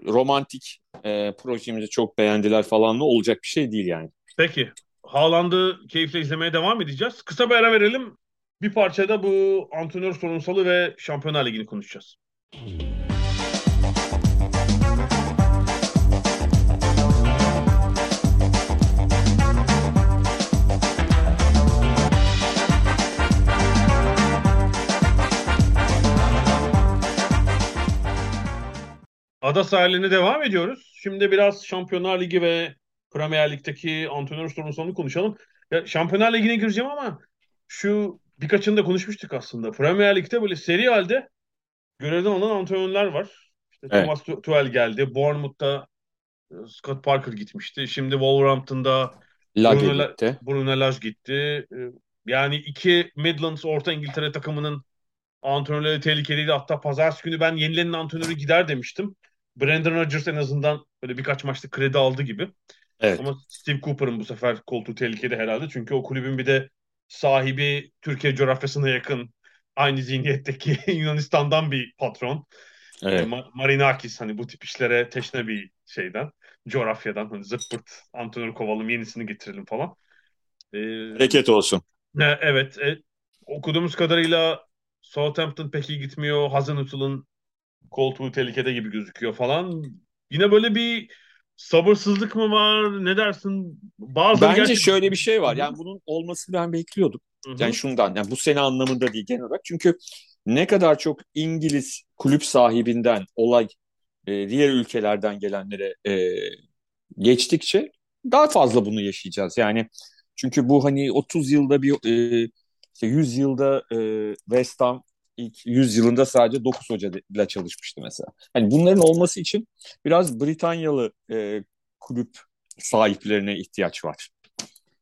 S3: romantik e, projemizi çok beğendiler falan da olacak bir şey değil yani.
S2: Peki. Haaland'ı keyifle izlemeye devam edeceğiz. Kısa bir ara verelim. Bir parçada bu antrenör sorunsalı ve Şampiyonlar Ligi'ni konuşacağız. Ada sahiline devam ediyoruz. Şimdi biraz Şampiyonlar Ligi ve Premier Lig'deki antrenör sorunsalını konuşalım. Ya, Şampiyonlar Ligi'ne gireceğim ama şu birkaçını da konuşmuştuk aslında. Premier Lig'de böyle seri halde görevden olan antrenörler var. İşte evet. Thomas Tuchel geldi. Bournemouth'ta e, Scott Parker gitmişti. Şimdi Wolverhampton'da
S3: Lage Bruno, gitti.
S2: Bruno Lage gitti. E, yani iki Midlands Orta İngiltere takımının antrenörleri tehlikeliydi. Hatta pazartesi günü ben yenilenin antrenörü gider demiştim. Brandon Rodgers en azından böyle birkaç maçta kredi aldı gibi. Evet. Ama Steve Cooper'ın bu sefer koltuğu tehlikeli herhalde. Çünkü o kulübün bir de sahibi Türkiye coğrafyasına yakın aynı zihniyetteki Yunanistan'dan bir patron. Evet. Ma- Marinakis hani bu tip işlere teşne bir şeyden, coğrafyadan hani zırt pırt antrenör kovalım yenisini getirelim falan.
S3: Ee, Hareket olsun.
S2: E, evet. E, okuduğumuz kadarıyla Southampton pek iyi gitmiyor. Hazenhüttl'ın koltuğu tehlikede gibi gözüküyor falan. Yine böyle bir sabırsızlık mı var? Ne dersin? Bazı
S3: Bence
S2: gerçek...
S3: şöyle bir şey var. Yani bunun olmasını ben bekliyordum. Hı-hı. Yani şundan, yani bu sene anlamında değil genel olarak. Çünkü ne kadar çok İngiliz kulüp sahibinden olay e, diğer ülkelerden gelenlere e, geçtikçe daha fazla bunu yaşayacağız. Yani çünkü bu hani 30 yılda bir e, işte 100 yılda e, West Ham ilk 100 yılında sadece 9 hoca ile çalışmıştı mesela. Hani bunların olması için biraz Britanyalı e, kulüp sahiplerine ihtiyaç var.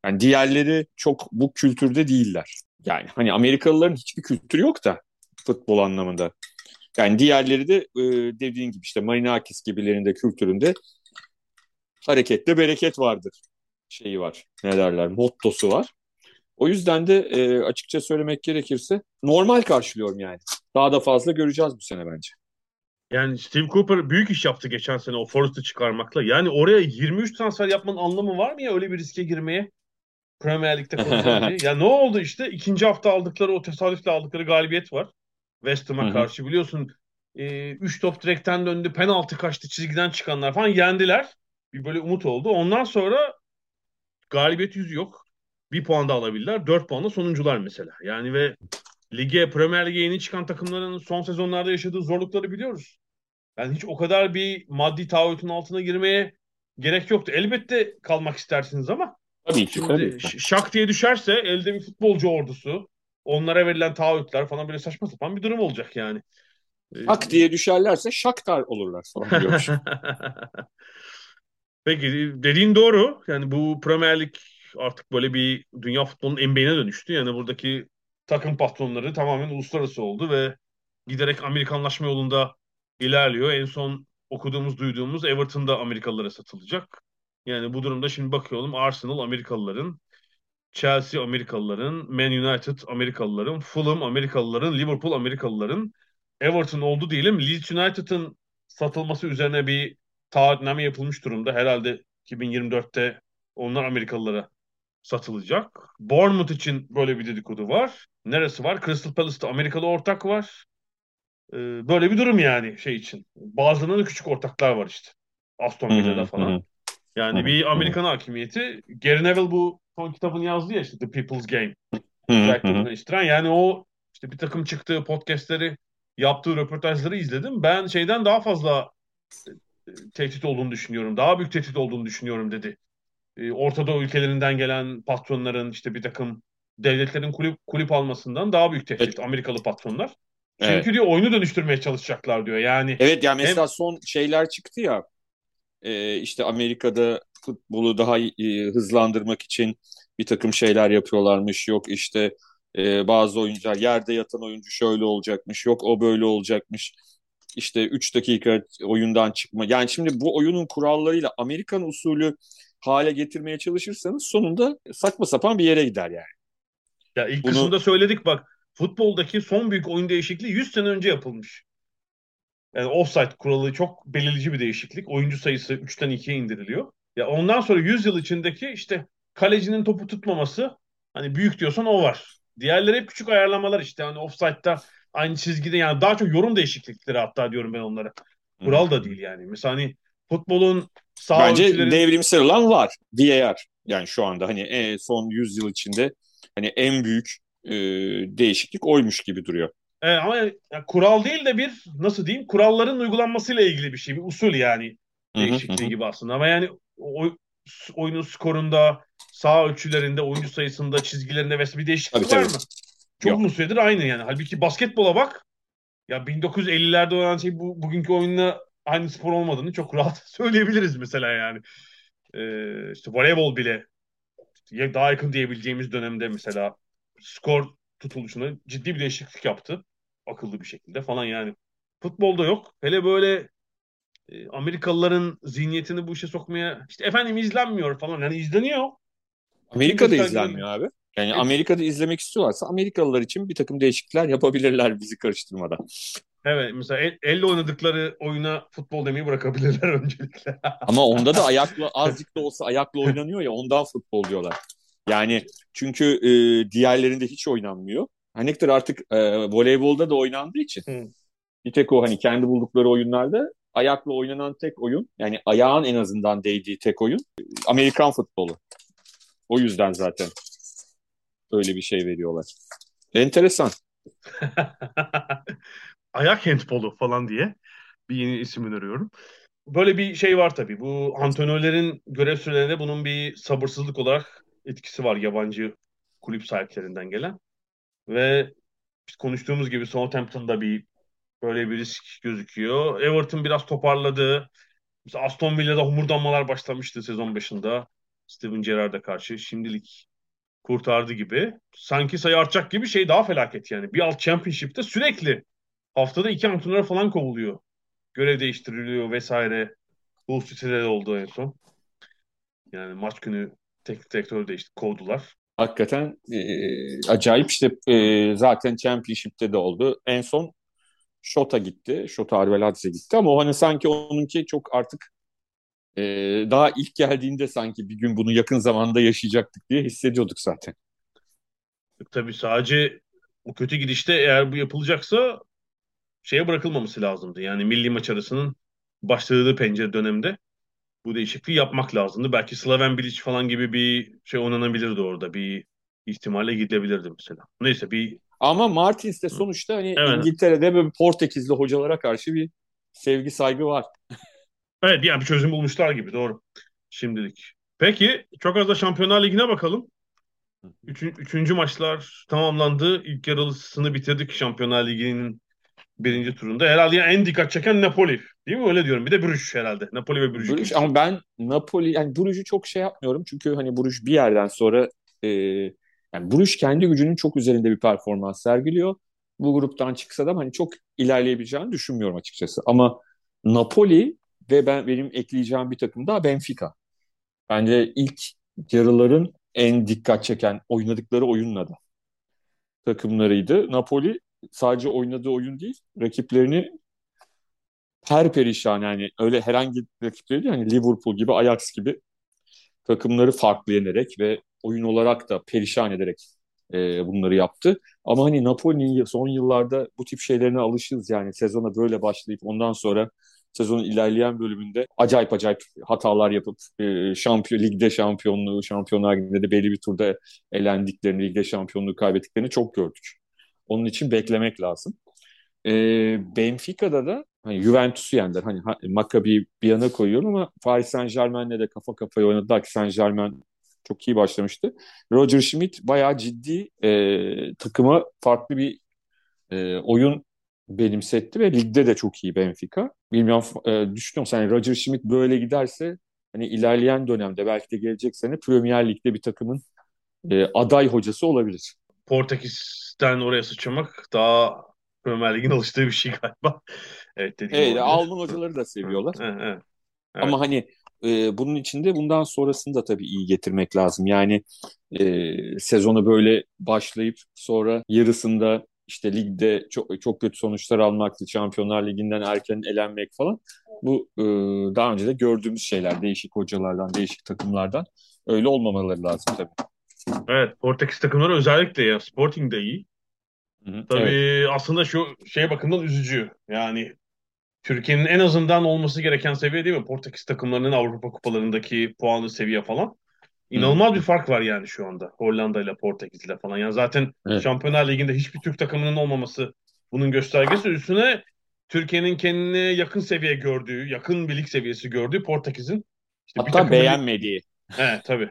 S3: Yani diğerleri çok bu kültürde değiller. Yani hani Amerikalıların hiçbir kültürü yok da futbol anlamında. Yani diğerleri de e, dediğin gibi işte Marinakis gibilerinde kültüründe harekette bereket vardır. Şeyi var. Ne derler? Mottosu var. O yüzden de e, açıkça söylemek gerekirse normal karşılıyorum yani. Daha da fazla göreceğiz bu sene bence.
S2: Yani Steve Cooper büyük iş yaptı geçen sene o Forrest'ı çıkarmakla. Yani oraya 23 transfer yapmanın anlamı var mı ya öyle bir riske girmeye? Premier Lig'de konuşalım Ya ne oldu işte? ikinci hafta aldıkları o tesadüfle aldıkları galibiyet var. West Ham'a karşı biliyorsun. 3 e, üç top direkten döndü. Penaltı kaçtı. Çizgiden çıkanlar falan yendiler. Bir böyle umut oldu. Ondan sonra galibiyet yüzü yok. Bir puan da alabilirler. Dört puanla sonuncular mesela. Yani ve lige, Premier Lig'e yeni çıkan takımların son sezonlarda yaşadığı zorlukları biliyoruz. Yani hiç o kadar bir maddi taahhütün altına girmeye gerek yoktu. Elbette kalmak istersiniz ama
S3: tabii ki,
S2: şimdi
S3: tabii.
S2: şak diye düşerse elde bir futbolcu ordusu, onlara verilen taahhütler falan böyle saçma sapan bir durum olacak yani.
S3: Şak diye düşerlerse şaktar olurlar falan
S2: Peki dediğin doğru. Yani bu Premier Lig artık böyle bir dünya futbolunun embeğine dönüştü. Yani buradaki takım patronları tamamen uluslararası oldu ve giderek Amerikanlaşma yolunda ilerliyor. En son okuduğumuz, duyduğumuz Everton'da Amerikalılara satılacak. Yani bu durumda şimdi bakıyorum Arsenal Amerikalıların, Chelsea Amerikalıların, Man United Amerikalıların, Fulham Amerikalıların, Liverpool Amerikalıların, Everton oldu diyelim. Leeds United'ın satılması üzerine bir taahhütname yapılmış durumda. Herhalde 2024'te onlar Amerikalılara satılacak. Bournemouth için böyle bir dedikodu var. Neresi var? Crystal Palace'ta Amerikalı ortak var. Ee, böyle bir durum yani şey için. Bazılarında da küçük ortaklar var işte. Aston Villa'da falan. Yani bir Amerikan hakimiyeti. Gary Neville bu son kitabını yazdı ya işte The People's Game. Özellikle Yani o işte bir takım çıktığı podcastleri yaptığı röportajları izledim. Ben şeyden daha fazla e, tehdit olduğunu düşünüyorum. Daha büyük tehdit olduğunu düşünüyorum dedi. E, Orta Doğu ülkelerinden gelen patronların işte bir takım devletlerin kulüp kulüp almasından daha büyük tehdit evet. Amerikalı patronlar. Çünkü evet. diyor oyunu dönüştürmeye çalışacaklar diyor. Yani
S3: Evet yani mesela hem... son şeyler çıktı ya. E, işte Amerika'da futbolu daha e, hızlandırmak için bir takım şeyler yapıyorlarmış. Yok işte e, bazı oyuncular yerde yatan oyuncu şöyle olacakmış. Yok o böyle olacakmış. İşte 3 dakika oyundan çıkma. Yani şimdi bu oyunun kurallarıyla Amerikan usulü hale getirmeye çalışırsanız sonunda saçma sapan bir yere gider yani.
S2: Ya ilk Bunu... kısımda söyledik bak futboldaki son büyük oyun değişikliği 100 sene önce yapılmış. Yani offside kuralı çok belirleyici bir değişiklik. Oyuncu sayısı 3'ten 2'ye indiriliyor. Ya ondan sonra 100 yıl içindeki işte kalecinin topu tutmaması hani büyük diyorsan o var. Diğerleri hep küçük ayarlamalar işte hani offside'da aynı çizgide yani daha çok yorum değişiklikleri hatta diyorum ben onlara. Kural da değil yani. Mesela hani futbolun
S3: sağ Bence ölçülerin... devrimsel olan var. VAR. Yani şu anda hani son 100 yıl içinde hani en büyük e, değişiklik oymuş gibi duruyor.
S2: Evet, ama yani, kural değil de bir nasıl diyeyim kuralların uygulanmasıyla ilgili bir şey. Bir usul yani değişikliği gibi aslında. Ama yani o, oyunun skorunda, sağ ölçülerinde, oyuncu sayısında, çizgilerinde vesaire bir değişiklik tabii, var tabii. mı? Çok uzun süredir aynı yani. Halbuki basketbola bak. Ya 1950'lerde olan şey bu, bugünkü oyunla aynı spor olmadığını çok rahat söyleyebiliriz mesela yani. Ee, işte voleybol bile daha yakın diyebileceğimiz dönemde mesela skor tutuluşuna ciddi bir değişiklik yaptı. Akıllı bir şekilde falan yani. Futbolda yok. Hele böyle e, Amerikalıların zihniyetini bu işe sokmaya işte efendim izlenmiyor falan. Yani izleniyor.
S3: Amerika'da izlenmiyor abi. Yani evet. Amerika'da izlemek istiyorlarsa Amerikalılar için bir takım değişiklikler yapabilirler bizi karıştırmadan.
S2: Evet mesela el, elle oynadıkları oyuna futbol demeyi bırakabilirler öncelikle.
S3: Ama onda da ayakla azıcık da olsa ayakla oynanıyor ya ondan futbol diyorlar. Yani çünkü e, diğerlerinde hiç oynanmıyor. Hani artık e, voleybolda da oynandığı için Hı. bir tek o hani kendi buldukları oyunlarda ayakla oynanan tek oyun yani ayağın en azından değdiği tek oyun Amerikan futbolu. O yüzden zaten öyle bir şey veriyorlar. Enteresan.
S2: Ayak handbolu falan diye bir yeni isim öneriyorum. Böyle bir şey var tabii. Bu antrenörlerin görev sürelerinde bunun bir sabırsızlık olarak etkisi var yabancı kulüp sahiplerinden gelen. Ve biz konuştuğumuz gibi Southampton'da bir böyle bir risk gözüküyor. Everton biraz toparladı. Mesela Aston Villa'da homurdanmalar başlamıştı sezon başında. Steven Gerrard'a karşı. Şimdilik kurtardı gibi. Sanki sayı artacak gibi şey daha felaket yani. Bir alt championship'te sürekli haftada iki antrenör falan kovuluyor. Görev değiştiriliyor vesaire. Bu sitede oldu en son. Yani maç günü teknik direktör değişti, kovdular.
S3: Hakikaten e, acayip işte e, zaten Championship'te de oldu. En son Şota gitti. Şota Arveladze gitti ama o hani sanki onunki çok artık e, daha ilk geldiğinde sanki bir gün bunu yakın zamanda yaşayacaktık diye hissediyorduk zaten.
S2: Tabii sadece o kötü gidişte eğer bu yapılacaksa şeye bırakılmaması lazımdı. Yani milli maç arasının başladığı pencere dönemde bu değişikliği yapmak lazımdı. Belki Slaven Bilic falan gibi bir şey oynanabilirdi orada. Bir ihtimalle gidebilirdi mesela. Neyse bir
S3: ama Martins de sonuçta hani evet. İngiltere'de böyle Portekizli hocalara karşı bir sevgi saygı var.
S2: evet yani bir çözüm bulmuşlar gibi doğru. Şimdilik. Peki çok az da Şampiyonlar Ligi'ne bakalım. Üçün, üçüncü maçlar tamamlandı. İlk yarılısını bitirdik Şampiyonlar Ligi'nin birinci turunda. Herhalde yani en dikkat çeken Napoli. Değil mi? Öyle diyorum. Bir de Bruges herhalde. Napoli ve Bruges.
S3: Bruges ama ben Napoli yani Bruges'ü çok şey yapmıyorum. Çünkü hani Bruges bir yerden sonra e, yani Bruges kendi gücünün çok üzerinde bir performans sergiliyor. Bu gruptan çıksa da hani çok ilerleyebileceğini düşünmüyorum açıkçası. Ama Napoli ve ben benim ekleyeceğim bir takım daha Benfica. Bence ilk yarıların en dikkat çeken oynadıkları oyunla da takımlarıydı. Napoli sadece oynadığı oyun değil, rakiplerini her perişan yani öyle herhangi rakipleri değil, yani Liverpool gibi, Ajax gibi takımları farklı yenerek ve oyun olarak da perişan ederek e, bunları yaptı. Ama hani Napoli'nin son yıllarda bu tip şeylerine alışırız yani sezona böyle başlayıp ondan sonra sezonun ilerleyen bölümünde acayip acayip hatalar yapıp e, şampiyon ligde şampiyonluğu, şampiyonlar liginde de belli bir turda elendiklerini, ligde şampiyonluğu kaybettiklerini çok gördük. Onun için beklemek lazım. E, Benfica'da da hani Juventus'u yendiler. Hani Maccabi'yi bir yana koyuyorum ama Paris Saint Germain'le de kafa kafaya oynadılar ki Saint Germain çok iyi başlamıştı. Roger Schmidt bayağı ciddi e, takıma farklı bir e, oyun benimsetti ve ligde de çok iyi Benfica. Bilmiyorum e, düşünüyorum sen yani Roger Schmidt böyle giderse hani ilerleyen dönemde belki de gelecek sene Premier Lig'de bir takımın e, aday hocası olabilir.
S2: Portekiz'den oraya sıçramak daha Premier Lig'in alıştığı bir şey galiba.
S3: evet, evet Alman hocaları da seviyorlar. evet, evet. Ama hani e, bunun içinde bundan sonrasını da tabii iyi getirmek lazım. Yani e, sezonu böyle başlayıp sonra yarısında işte ligde çok çok kötü sonuçlar almaktı. Şampiyonlar Ligi'nden erken elenmek falan. Bu e, daha önce de gördüğümüz şeyler değişik hocalardan, değişik takımlardan. Öyle olmamaları lazım tabii.
S2: Evet, Portekiz takımları özellikle ya Sporting de iyi. Hı hı, tabii evet. aslında şu şey bakımdan üzücü. Yani Türkiye'nin en azından olması gereken seviye değil mi? Portekiz takımlarının Avrupa kupalarındaki puanlı seviye falan. İnanılmaz hmm. bir fark var yani şu anda Hollanda ile Portekiz ile falan. Yani zaten evet. Şampiyonlar Ligi'nde hiçbir Türk takımının olmaması bunun göstergesi. Üstüne Türkiye'nin kendine yakın seviye gördüğü, yakın bir lig seviyesi gördüğü Portekiz'in
S3: işte Hatta beğenmediği.
S2: He tabii.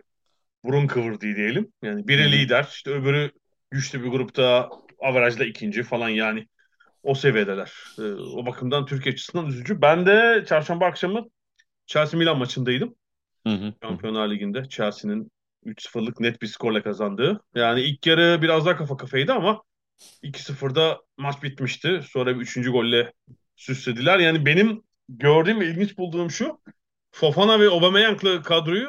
S2: Burun kıvırdığı diyelim. Yani biri hmm. lider, işte öbürü güçlü bir grupta averajla ikinci falan yani o seviyedeler. E, o bakımdan Türkiye açısından üzücü. Ben de çarşamba akşamı Chelsea Milan maçındaydım. Hı hı. Şampiyonlar Ligi'nde Chelsea'nin 3-0'lık net bir skorla kazandığı. Yani ilk yarı biraz daha kafa kafaydı ama 2-0'da maç bitmişti. Sonra bir üçüncü golle süslediler. Yani benim gördüğüm ve ilginç bulduğum şu. Fofana ve Aubameyang'lı kadroyu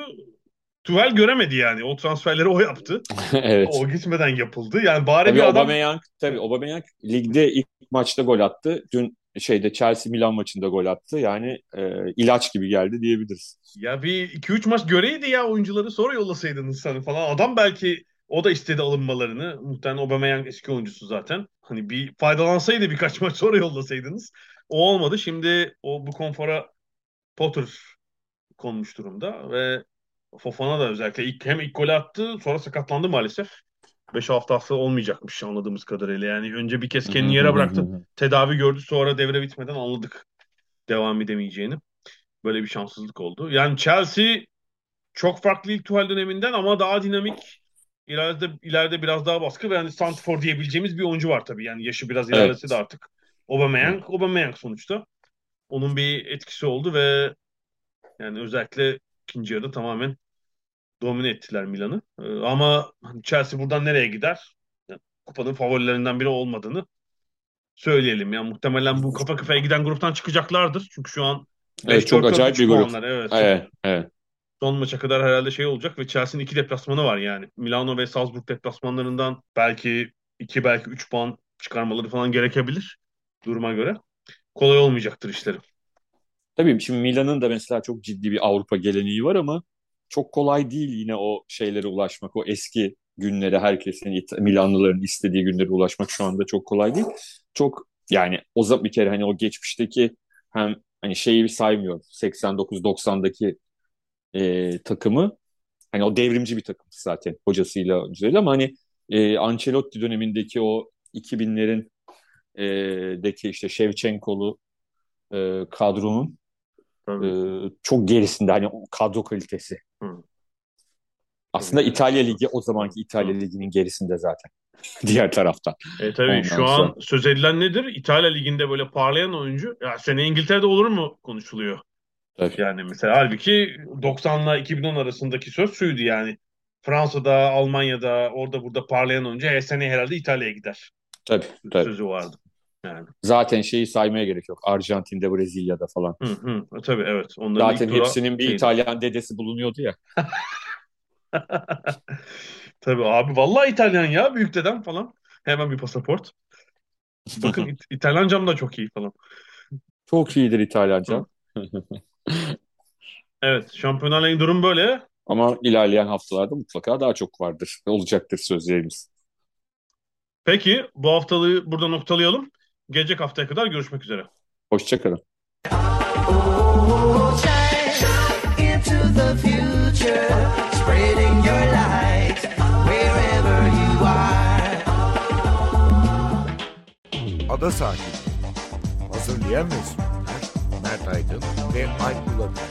S2: Tuhel göremedi yani. O transferleri o yaptı. evet. O gitmeden yapıldı. Yani bari tabii bir adam...
S3: Aubameyang, tabii Aubameyang ligde ilk maçta gol attı. Dün şeyde Chelsea Milan maçında gol attı. Yani e, ilaç gibi geldi diyebiliriz.
S2: Ya bir 2-3 maç göreydi ya oyuncuları sonra yollasaydınız hani falan. Adam belki o da istedi alınmalarını. Muhtemelen Aubameyang eski oyuncusu zaten. Hani bir faydalansaydı birkaç maç sonra yollasaydınız. O olmadı. Şimdi o bu konfora Potter konmuş durumda ve Fofana da özellikle ilk, hem ilk golü attı sonra sakatlandı maalesef. 5 haftası olmayacakmış anladığımız kadarıyla. Yani önce bir kez kendini yere bıraktı. Tedavi gördü sonra devre bitmeden anladık devam edemeyeceğini. Böyle bir şanssızlık oldu. Yani Chelsea çok farklı ilk tuhal döneminden ama daha dinamik. İleride, ileride biraz daha baskı ve yani Santifor diyebileceğimiz bir oyuncu var tabii. Yani yaşı biraz ilerlese evet. de artık. Aubameyang, Aubameyang sonuçta. Onun bir etkisi oldu ve yani özellikle ikinci yarıda tamamen domine ettiler Milan'ı. Ee, ama Chelsea buradan nereye gider? Yani, kupanın favorilerinden biri olmadığını söyleyelim. Yani muhtemelen bu kafa kafaya giden gruptan çıkacaklardır. Çünkü şu an
S3: Evet çok acayip bir grup.
S2: Evet,
S3: evet, evet.
S2: Son maça kadar herhalde şey olacak ve Chelsea'nin iki deplasmanı var yani. Milano ve Salzburg deplasmanlarından belki iki belki üç puan çıkarmaları falan gerekebilir duruma göre. Kolay olmayacaktır işleri.
S3: Tabii şimdi Milan'ın da mesela çok ciddi bir Avrupa geleneği var ama çok kolay değil yine o şeylere ulaşmak. O eski günlere herkesin Milanlıların istediği günlere ulaşmak şu anda çok kolay değil. Çok yani o zaman bir kere hani o geçmişteki hem hani şeyi saymıyorum 89-90'daki e, takımı hani o devrimci bir takım zaten hocasıyla güzel ama hani e, Ancelotti dönemindeki o 2000'lerin e, deki işte Shevchenko'lu e, kadronun e, çok gerisinde hani kadro kalitesi. Hı. Aslında İtalya Ligi o zamanki İtalya Ligi'nin gerisinde zaten. Diğer taraftan.
S2: E tabii Ondan şu sonra... an söz edilen nedir? İtalya Ligi'nde böyle parlayan oyuncu ya sene İngiltere'de olur mu konuşuluyor. Tabii. Yani mesela halbuki 90 ile 2010 arasındaki söz şuydu yani. Fransa'da, Almanya'da, orada burada parlayan oyuncu e, sene herhalde İtalya'ya gider.
S3: Tabii, tabii.
S2: Sözü vardı.
S3: Yani. Zaten şeyi saymaya gerek yok. Arjantin'de, Brezilya'da falan.
S2: Hı hı. E, tabii evet.
S3: Onların Zaten hepsinin bir şeydi. İtalyan dedesi bulunuyordu ya.
S2: Tabii abi vallahi İtalyan ya büyük dedem falan. Hemen bir pasaport. Bakın İtalyancam da çok iyi falan.
S3: Çok iyidir İtalyanca.
S2: evet Şampiyonlar Ligi durum böyle.
S3: Ama ilerleyen haftalarda mutlaka daha çok vardır. Olacaktır sözlerimiz.
S2: Peki bu haftalığı burada noktalayalım. Gelecek haftaya kadar görüşmek üzere.
S3: Hoşçakalın.
S1: Ada Sahili Hazırlayan ve sunanlar Mert Aydın ve Alp Ulakay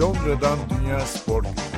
S1: Londra'dan Dünya Spor Günü